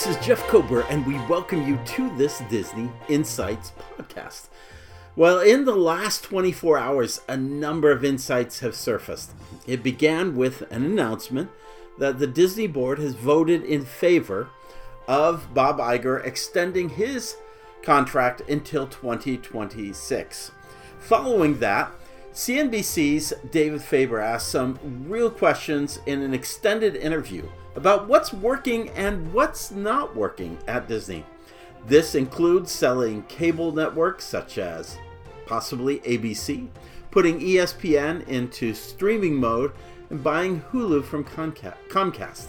This is Jeff Kober, and we welcome you to this Disney Insights podcast. Well, in the last 24 hours, a number of insights have surfaced. It began with an announcement that the Disney board has voted in favor of Bob Iger extending his contract until 2026. Following that, CNBC's David Faber asked some real questions in an extended interview about what's working and what's not working at Disney. This includes selling cable networks such as possibly ABC, putting ESPN into streaming mode, and buying Hulu from Comcast.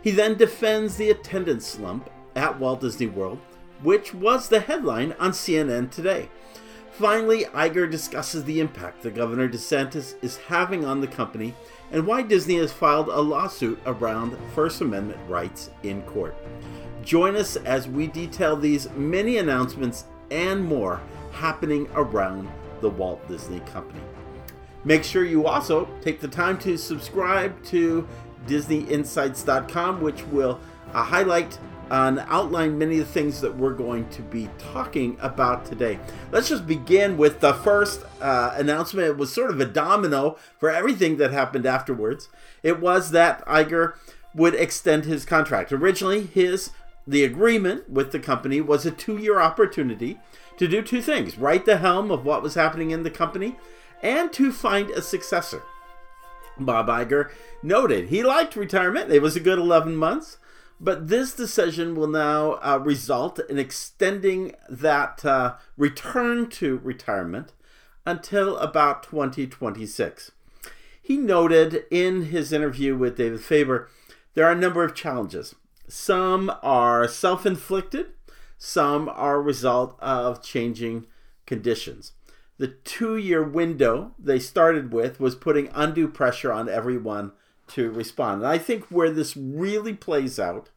He then defends the attendance slump at Walt Disney World, which was the headline on CNN today. Finally, Iger discusses the impact that Governor DeSantis is having on the company and why Disney has filed a lawsuit around First Amendment rights in court. Join us as we detail these many announcements and more happening around the Walt Disney Company. Make sure you also take the time to subscribe to DisneyInsights.com, which will uh, highlight and outline many of the things that we're going to be talking about today. Let's just begin with the first uh, announcement. It was sort of a domino for everything that happened afterwards. It was that Iger would extend his contract. Originally, his the agreement with the company was a two-year opportunity to do two things: right the helm of what was happening in the company, and to find a successor. Bob Iger noted he liked retirement. It was a good 11 months. But this decision will now uh, result in extending that uh, return to retirement until about 2026. He noted in his interview with David Faber there are a number of challenges. Some are self inflicted, some are a result of changing conditions. The two year window they started with was putting undue pressure on everyone to respond. And I think where this really plays out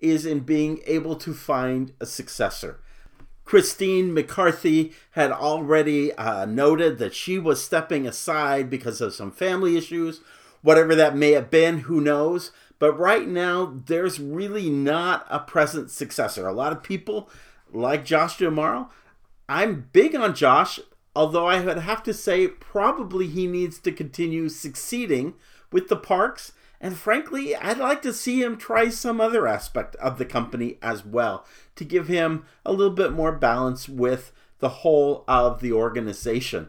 is in being able to find a successor. Christine McCarthy had already uh, noted that she was stepping aside because of some family issues, whatever that may have been, who knows. But right now, there's really not a present successor. A lot of people like Josh D'Amaro. I'm big on Josh, although I would have to say probably he needs to continue succeeding with the parks. And frankly, I'd like to see him try some other aspect of the company as well to give him a little bit more balance with the whole of the organization.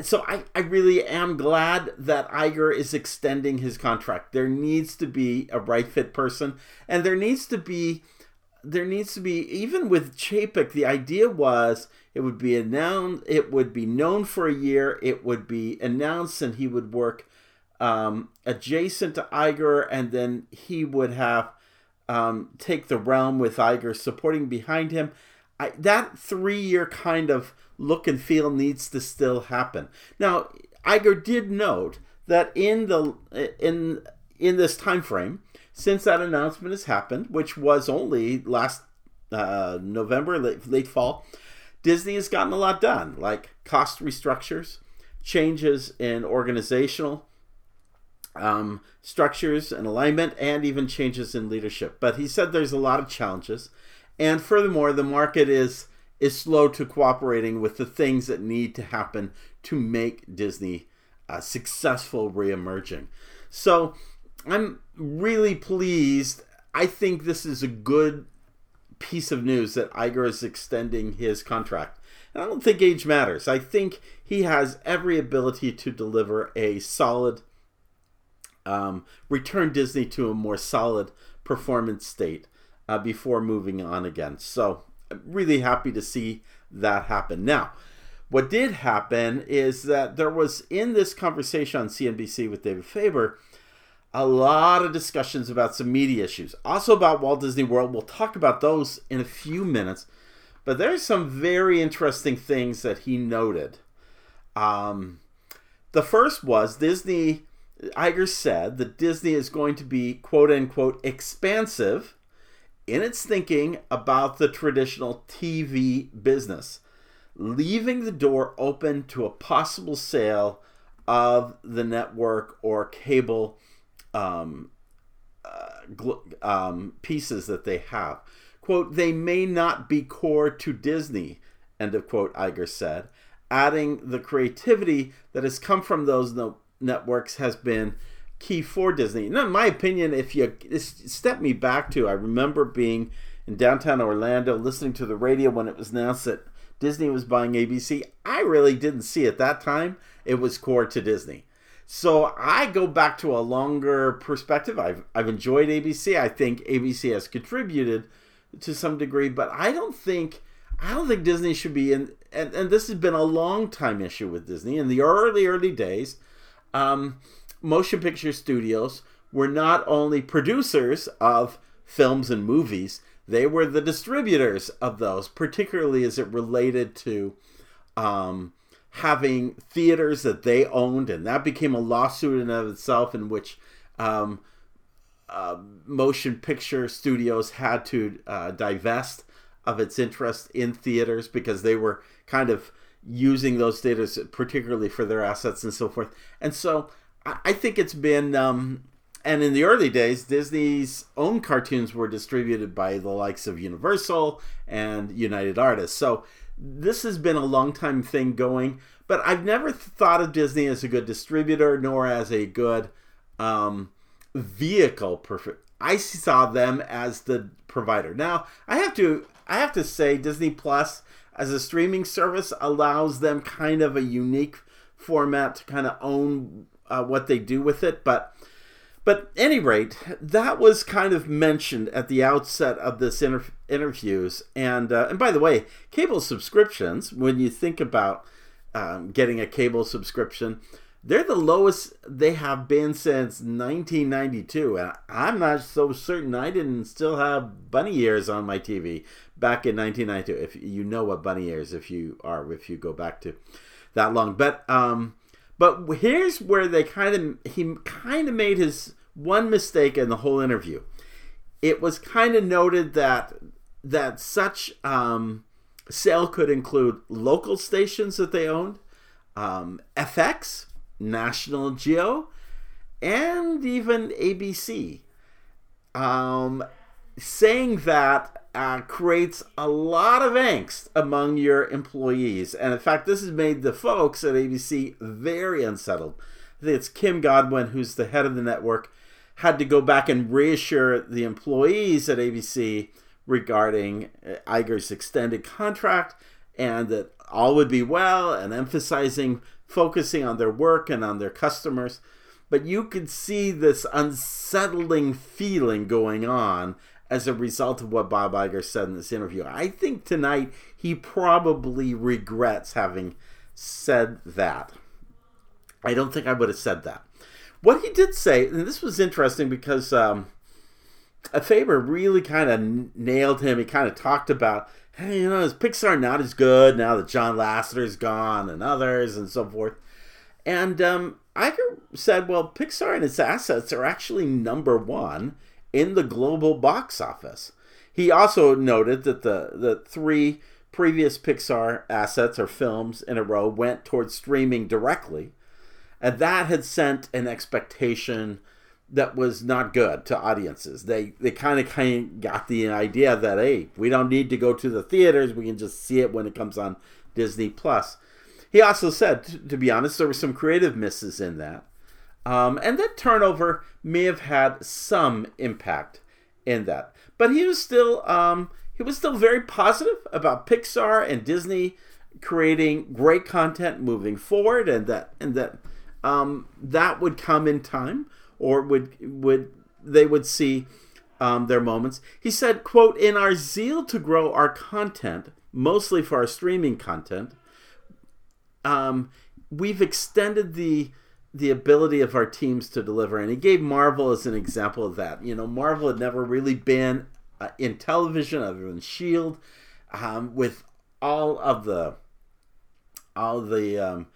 So I, I really am glad that Iger is extending his contract. There needs to be a right fit person, and there needs to be there needs to be even with Chapek, the idea was it would be announced it would be known for a year, it would be announced and he would work um, adjacent to Iger, and then he would have um, take the realm with Iger supporting behind him. I, that three year kind of look and feel needs to still happen. Now, Iger did note that in the in in this time frame, since that announcement has happened, which was only last uh, November, late, late fall, Disney has gotten a lot done, like cost restructures, changes in organizational um, structures and alignment, and even changes in leadership. But he said there's a lot of challenges, and furthermore, the market is is slow to cooperating with the things that need to happen to make Disney uh, successful reemerging. So I'm really pleased. I think this is a good piece of news that Iger is extending his contract. And I don't think age matters. I think he has every ability to deliver a solid um, return Disney to a more solid performance state uh, before moving on again. So, I'm really happy to see that happen. Now, what did happen is that there was in this conversation on CNBC with David Faber a lot of discussions about some media issues, also about Walt Disney World. We'll talk about those in a few minutes, but there's some very interesting things that he noted. Um, the first was Disney Iger said that Disney is going to be quote unquote expansive in its thinking about the traditional TV business, leaving the door open to a possible sale of the network or cable um, uh, um, pieces that they have. Quote, they may not be core to Disney, end of quote, Iger said. Adding the creativity that has come from those no- networks has been key for Disney. Now, in my opinion, if you step me back to, I remember being in downtown Orlando listening to the radio when it was announced that Disney was buying ABC. I really didn't see at that time it was core to Disney. So I go back to a longer perspective. I've I've enjoyed ABC. I think ABC has contributed to some degree, but I don't think I don't think Disney should be in. And, and this has been a long time issue with Disney. In the early early days, um, motion picture studios were not only producers of films and movies, they were the distributors of those, particularly as it related to um, having theaters that they owned, and that became a lawsuit in of itself, in which um, uh, motion picture studios had to uh, divest of its interest in theaters because they were kind of using those data, particularly for their assets and so forth. And so I, think it's been. Um, and in the early days, Disney's own cartoons were distributed by the likes of Universal and United Artists. So this has been a long time thing going, but I've never thought of Disney as a good distributor nor as a good um, vehicle. Perfect. I saw them as the provider. Now I have to I have to say Disney Plus as a streaming service allows them kind of a unique format to kind of own uh, what they do with it, but but any rate, that was kind of mentioned at the outset of this inter- interviews. And uh, and by the way, cable subscriptions. When you think about um, getting a cable subscription, they're the lowest they have been since 1992. And I'm not so certain I didn't still have bunny ears on my TV back in 1992. If you know what bunny ears, if you are, if you go back to that long, but um but here's where they kind of he kind of made his one mistake in the whole interview. It was kind of noted that that such um, sale could include local stations that they owned, um, FX, National Geo, and even ABC. Um, saying that uh, creates a lot of angst among your employees. And in fact, this has made the folks at ABC very unsettled. It's Kim Godwin, who's the head of the network, had to go back and reassure the employees at ABC regarding uh, Iger's extended contract and that all would be well and emphasizing focusing on their work and on their customers. But you could see this unsettling feeling going on as a result of what Bob Iger said in this interview. I think tonight he probably regrets having said that. I don't think I would have said that. What he did say, and this was interesting because um, Faber really kind of nailed him. He kind of talked about, hey, you know, is Pixar not as good now that John Lasseter's gone and others and so forth? And um, Iger said, well, Pixar and its assets are actually number one in the global box office. He also noted that the, the three previous Pixar assets or films in a row went towards streaming directly, and that had sent an expectation that was not good to audiences. They they kind of kind of got the idea that hey, we don't need to go to the theaters; we can just see it when it comes on Disney Plus. He also said, to be honest, there were some creative misses in that. Um, and that turnover may have had some impact in that. But he was still um, he was still very positive about Pixar and Disney creating great content moving forward, and that and that um, that would come in time, or would would they would see um, their moments. He said, "quote In our zeal to grow our content, mostly for our streaming content, um, we've extended the." the ability of our teams to deliver. And he gave Marvel as an example of that. You know, Marvel had never really been uh, in television other than Shield, um, with all of the all the um,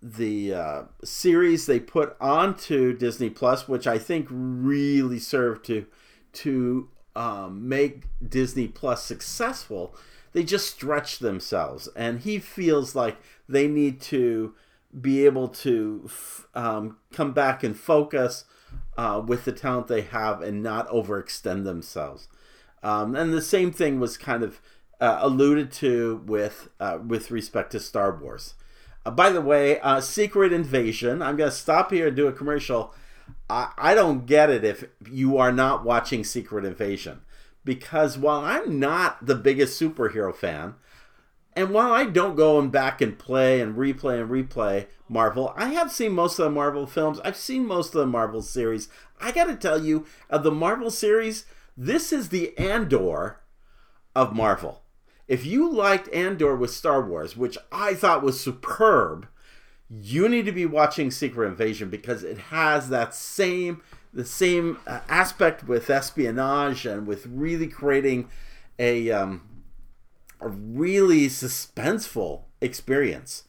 the uh, series they put onto Disney Plus, which I think really served to to um, make Disney Plus successful. They just stretched themselves, and he feels like they need to be able to um, come back and focus uh, with the talent they have and not overextend themselves. Um, and the same thing was kind of uh, alluded to with uh, with respect to Star Wars. Uh, by the way, uh, Secret Invasion. I'm going to stop here and do a commercial. I, I don't get it if you are not watching Secret Invasion because while I'm not the biggest superhero fan, and while I don't go and back and play and replay and replay Marvel, I have seen most of the Marvel films. I've seen most of the Marvel series. I got to tell you, of the Marvel series, this is the Andor of Marvel. If you liked Andor with Star Wars, which I thought was superb, you need to be watching Secret Invasion because it has that same the same uh, aspect with espionage and with really creating a um, a really suspenseful experience.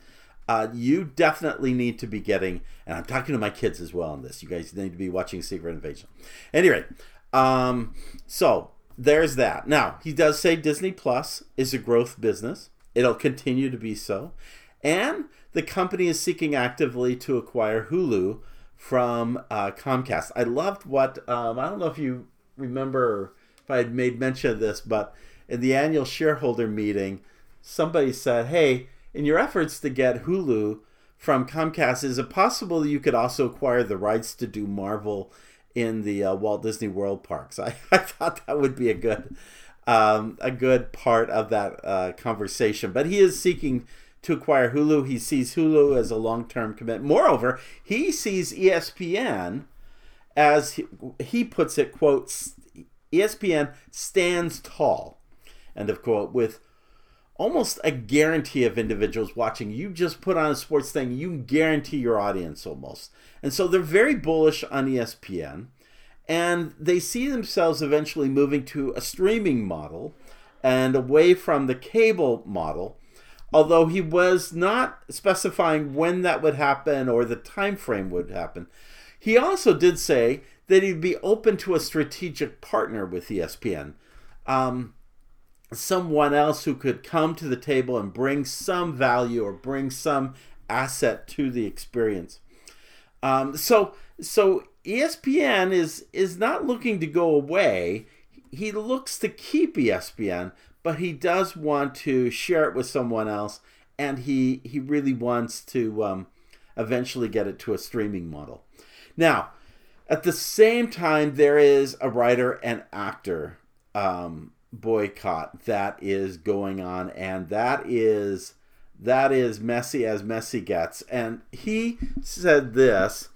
Uh, you definitely need to be getting, and I'm talking to my kids as well on this. You guys need to be watching Secret Invasion. Anyway, um, so there's that. Now he does say Disney Plus is a growth business. It'll continue to be so, and the company is seeking actively to acquire Hulu from uh, Comcast. I loved what um, I don't know if you remember if I had made mention of this, but in the annual shareholder meeting, somebody said, "Hey, in your efforts to get Hulu from Comcast, is it possible you could also acquire the rights to do Marvel in the uh, Walt Disney World parks?" I, I thought that would be a good um, a good part of that uh, conversation. But he is seeking to acquire Hulu. He sees Hulu as a long term commitment. Moreover, he sees ESPN as he, he puts it, quotes, ESPN stands tall end of quote, with almost a guarantee of individuals watching. You just put on a sports thing, you guarantee your audience almost. And so they're very bullish on ESPN. And they see themselves eventually moving to a streaming model and away from the cable model. Although he was not specifying when that would happen or the time frame would happen. He also did say that he'd be open to a strategic partner with ESPN. Um, someone else who could come to the table and bring some value or bring some asset to the experience. Um, so so ESPN is is not looking to go away. He looks to keep ESPN, but he does want to share it with someone else, and he he really wants to um, eventually get it to a streaming model. Now, at the same time, there is a writer and actor um, boycott that is going on and that is that is messy as messy gets. And he said this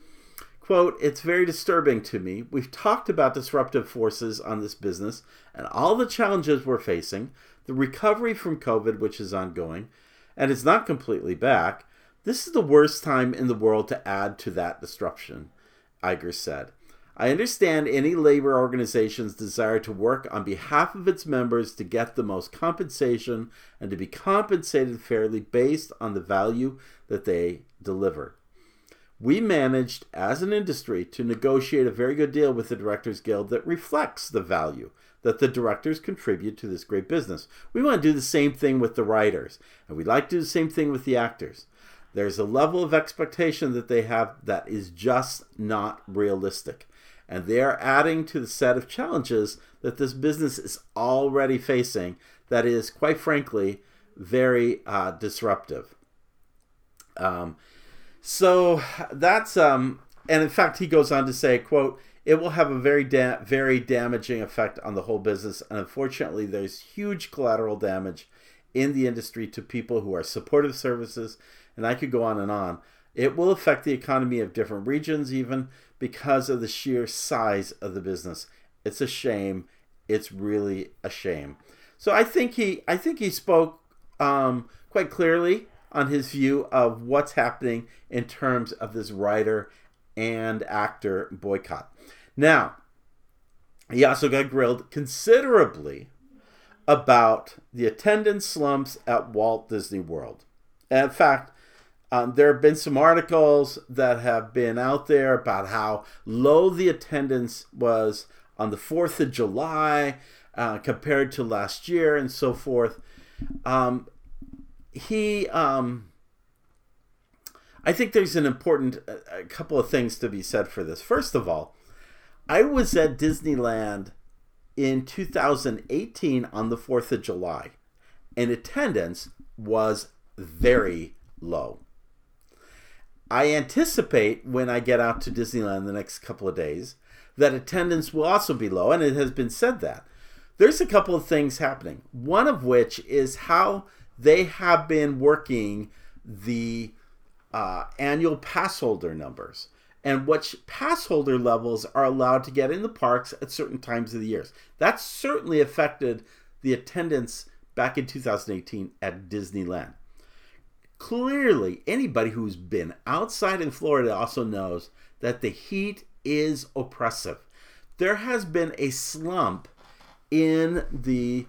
quote it's very disturbing to me. We've talked about disruptive forces on this business and all the challenges we're facing the recovery from covid which is ongoing and it's not completely back. This is the worst time in the world to add to that disruption Iger said I understand any labor organization's desire to work on behalf of its members to get the most compensation and to be compensated fairly based on the value that they deliver. We managed, as an industry, to negotiate a very good deal with the Directors Guild that reflects the value that the directors contribute to this great business. We want to do the same thing with the writers, and we'd like to do the same thing with the actors. There's a level of expectation that they have that is just not realistic and they are adding to the set of challenges that this business is already facing that is, quite frankly, very uh, disruptive. Um, so that's um, and in fact, he goes on to say, "quote It will have a very da- very damaging effect on the whole business, and unfortunately, there's huge collateral damage in the industry to people who are supportive services, and I could go on and on. It will affect the economy of different regions, even because of the sheer size of the business. It's a shame. It's really a shame. So I think he I think he spoke um, quite clearly on his view of what's happening in terms of this writer and actor boycott. Now, he also got grilled considerably about the attendance slumps at Walt Disney World. And in fact, um, there have been some articles that have been out there about how low the attendance was on the 4th of July uh, compared to last year and so forth. Um, he, um, I think there's an important a couple of things to be said for this. First of all, I was at Disneyland in 2018 on the 4th of July, and attendance was very low. I anticipate when I get out to Disneyland the next couple of days that attendance will also be low, and it has been said that. There's a couple of things happening. One of which is how they have been working the uh, annual pass holder numbers and which pass holder levels are allowed to get in the parks at certain times of the years. That certainly affected the attendance back in 2018 at Disneyland. Clearly, anybody who's been outside in Florida also knows that the heat is oppressive. There has been a slump in the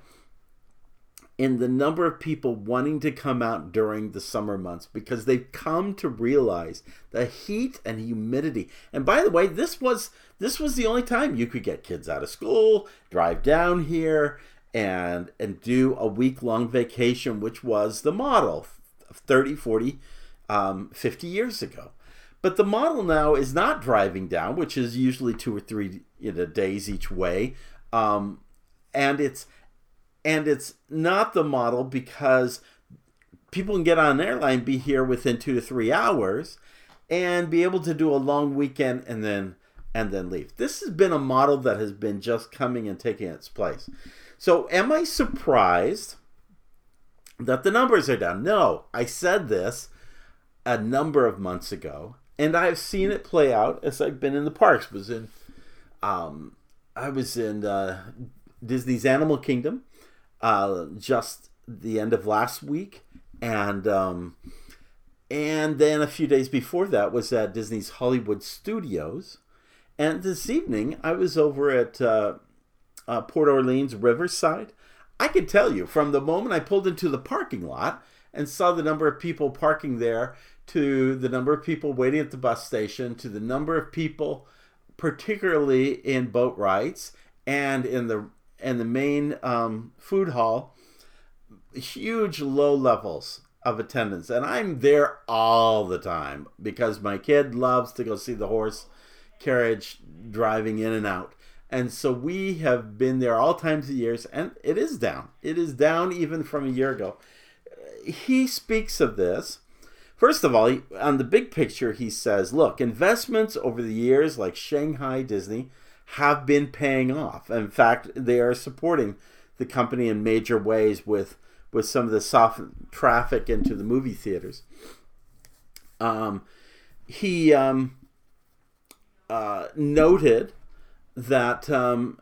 in the number of people wanting to come out during the summer months because they've come to realize the heat and humidity. And by the way, this was this was the only time you could get kids out of school, drive down here and and do a week long vacation, which was the model 30, 40, um, 50 years ago. But the model now is not driving down, which is usually two or three you know, days each way. Um, and it's and it's not the model because people can get on an airline, be here within two to three hours, and be able to do a long weekend and then and then leave. This has been a model that has been just coming and taking its place. So, am I surprised that the numbers are down? No, I said this a number of months ago, and I've seen it play out as I've been in the parks. Was in, um, I was in uh, Disney's Animal Kingdom uh, just the end of last week, and um, and then a few days before that was at Disney's Hollywood Studios, and this evening I was over at uh, uh, Port Orleans Riverside. I can tell you from the moment I pulled into the parking lot and saw the number of people parking there to the number of people waiting at the bus station to the number of people particularly in boat rides and in the and the main um, food hall, huge low levels of attendance. And I'm there all the time because my kid loves to go see the horse carriage driving in and out. And so we have been there all times of years, and it is down. It is down even from a year ago. He speaks of this. First of all, on the big picture, he says, look, investments over the years, like Shanghai Disney, have been paying off. In fact, they are supporting the company in major ways with with some of the soft traffic into the movie theaters. Um, he um, uh, noted that um,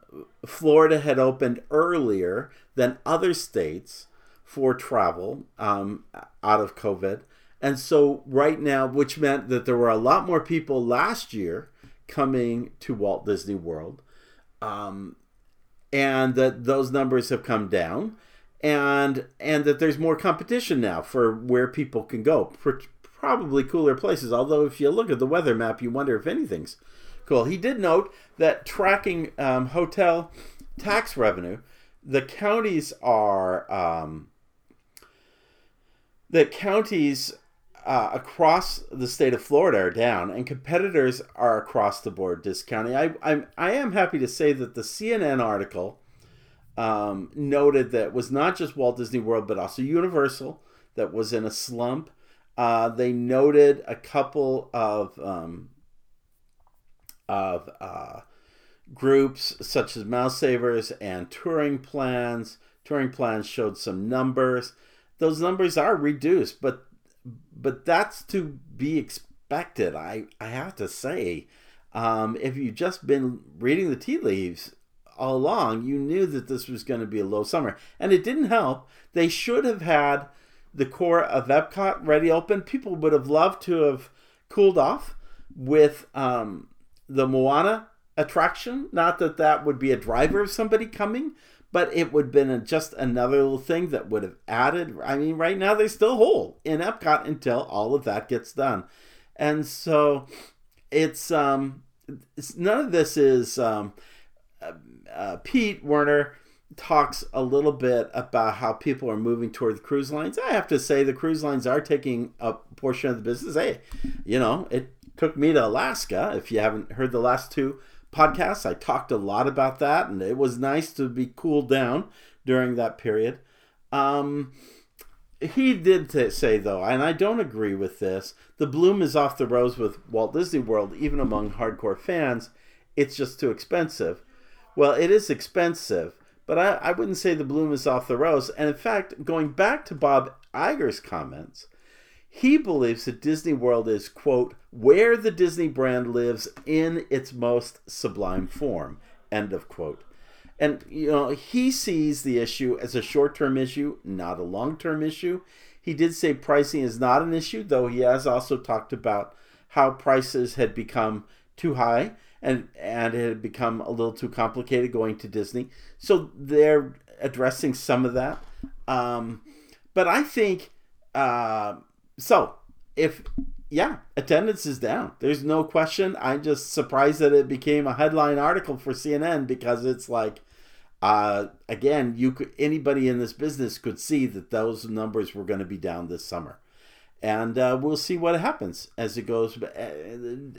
Florida had opened earlier than other states for travel um, out of COVID. And so, right now, which meant that there were a lot more people last year coming to Walt Disney World, um, and that those numbers have come down, and and that there's more competition now for where people can go. Probably cooler places. Although if you look at the weather map, you wonder if anything's cool. He did note that tracking um, hotel tax revenue, the counties are um, the counties uh, across the state of Florida are down, and competitors are across the board discounting. I, I'm I am happy to say that the CNN article um, noted that was not just Walt Disney World, but also Universal that was in a slump. Uh, they noted a couple of um, of uh, groups such as Mouse Savers and Touring Plans. Touring Plans showed some numbers. Those numbers are reduced, but but that's to be expected. I I have to say, um, if you've just been reading the tea leaves all along, you knew that this was going to be a low summer, and it didn't help. They should have had the core of Epcot ready open. People would have loved to have cooled off with um, the Moana attraction. Not that that would be a driver of somebody coming, but it would have been just another little thing that would have added. I mean, right now they still whole in Epcot until all of that gets done, and so it's um, it's none of this is um, uh, uh, Pete Werner talks a little bit about how people are moving toward the cruise lines. I have to say the cruise lines are taking a portion of the business. Hey, you know, it took me to Alaska. If you haven't heard the last two podcasts, I talked a lot about that, and it was nice to be cooled down during that period. Um, he did say though, and I don't agree with this. The bloom is off the rose with Walt Disney World, even among hardcore fans. It's just too expensive. Well, it is expensive, but I, I wouldn't say the bloom is off the rose. And in fact, going back to Bob Iger's comments, he believes that Disney World is, quote, where the Disney brand lives in its most sublime form, end of quote. And, you know, he sees the issue as a short term issue, not a long term issue. He did say pricing is not an issue, though he has also talked about how prices had become too high and and it had become a little too complicated going to Disney. So they're addressing some of that. Um, but I think uh, so. If yeah, attendance is down. There's no question. I'm just surprised that it became a headline article for CNN because it's like, uh, again, you could anybody in this business could see that those numbers were going to be down this summer, and uh, we'll see what happens as it goes. Uh,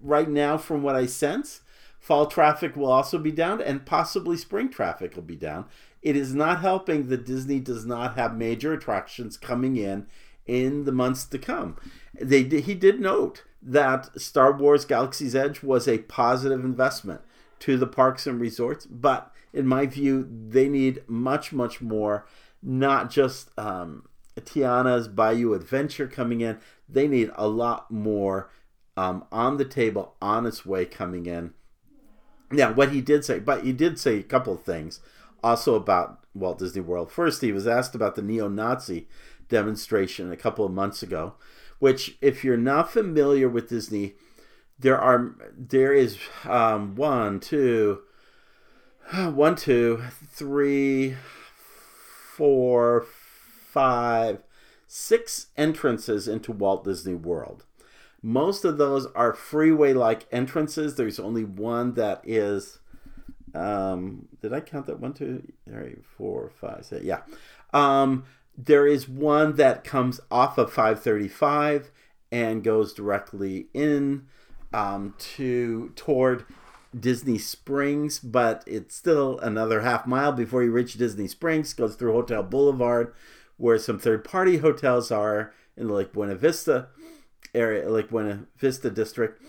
right now, from what I sense, fall traffic will also be down, and possibly spring traffic will be down. It is not helping that Disney does not have major attractions coming in in the months to come. They he did note that Star Wars Galaxy's Edge was a positive investment to the parks and resorts, but in my view, they need much much more. Not just um, Tiana's Bayou Adventure coming in. They need a lot more um, on the table, on its way coming in. Now, what he did say, but he did say a couple of things also about Walt Disney World. First, he was asked about the neo Nazi demonstration a couple of months ago, which, if you're not familiar with Disney, there are there is um, one, two, one, two, three, four, five, six entrances into Walt Disney World. Most of those are freeway like entrances. There's only one that is. Um, did I count that one, two, three, four, five, six? Yeah. Um, there is one that comes off of 535 and goes directly in um, to toward Disney Springs, but it's still another half mile before you reach Disney Springs. Goes through Hotel Boulevard, where some third-party hotels are in the Lake Buena Vista area, Lake Buena Vista district.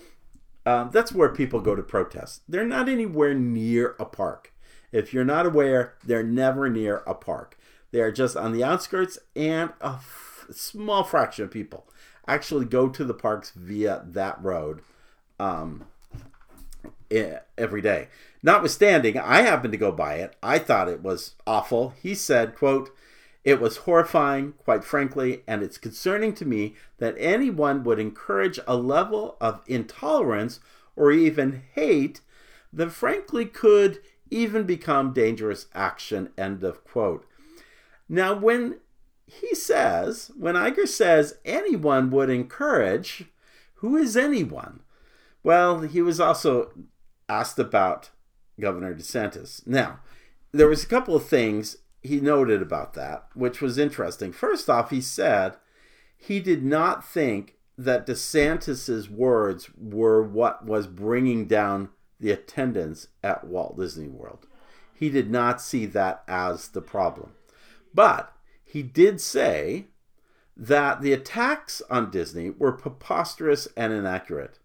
Um, that's where people go to protest. They're not anywhere near a park. If you're not aware, they're never near a park. They are just on the outskirts, and a f- small fraction of people actually go to the parks via that road um, every day. Notwithstanding, I happened to go by it. I thought it was awful. He said, quote, it was horrifying, quite frankly, and it's concerning to me that anyone would encourage a level of intolerance or even hate that frankly could even become dangerous action. End of quote. Now, when he says, when Iger says anyone would encourage, who is anyone? Well, he was also asked about Governor DeSantis. Now, there was a couple of things he noted about that, which was interesting. First off, he said he did not think that DeSantis's words were what was bringing down the attendance at Walt Disney World. He did not see that as the problem. But he did say that the attacks on Disney were preposterous and inaccurate.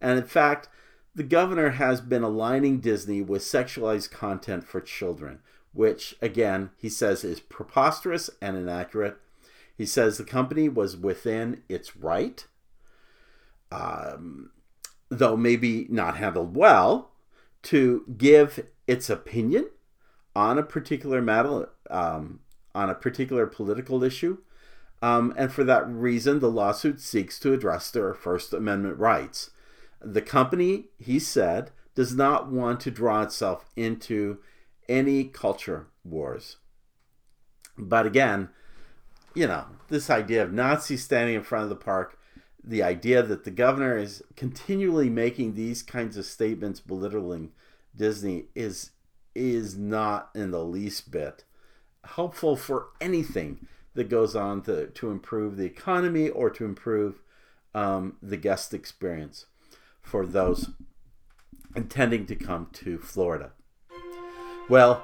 And in fact, the governor has been aligning Disney with sexualized content for children, which, again, he says is preposterous and inaccurate. He says the company was within its right, um, though maybe not handled well, to give its opinion on a particular matter, um, on a particular political issue. Um, and for that reason, the lawsuit seeks to address their First Amendment rights. The company, he said, does not want to draw itself into any culture wars. But again, you know, this idea of Nazis standing in front of the park, the idea that the governor is continually making these kinds of statements belittling Disney is is not in the least bit helpful for anything that goes on to, to improve the economy or to improve um, the guest experience for those intending to come to Florida. Well,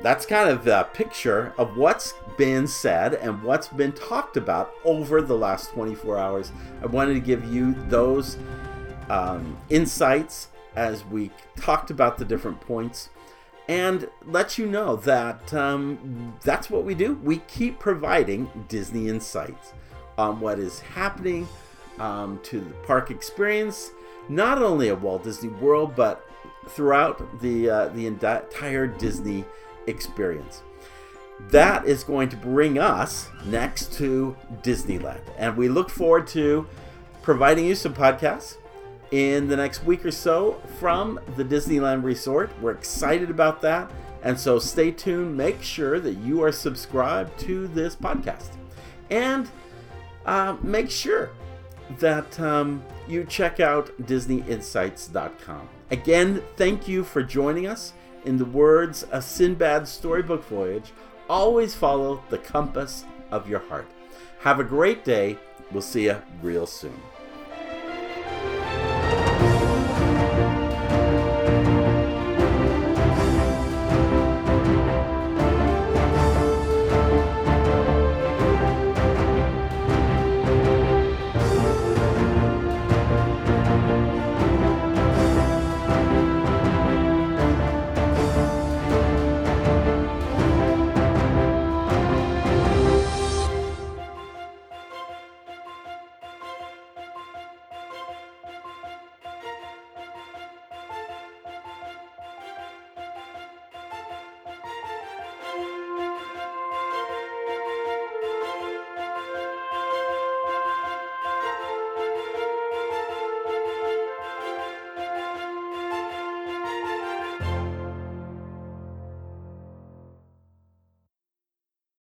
that's kind of a picture of what's been said and what's been talked about over the last 24 hours. I wanted to give you those um, insights as we talked about the different points and let you know that um, that's what we do. We keep providing Disney insights on what is happening um, to the park experience, not only at Walt Disney World, but throughout the uh, the entire Disney experience. That is going to bring us next to Disneyland, and we look forward to providing you some podcasts in the next week or so from the Disneyland Resort. We're excited about that. And so stay tuned. Make sure that you are subscribed to this podcast. And uh, make sure that um, you check out DisneyInsights.com. Again, thank you for joining us. In the words of Sindbad's storybook voyage, always follow the compass of your heart. Have a great day. We'll see you real soon.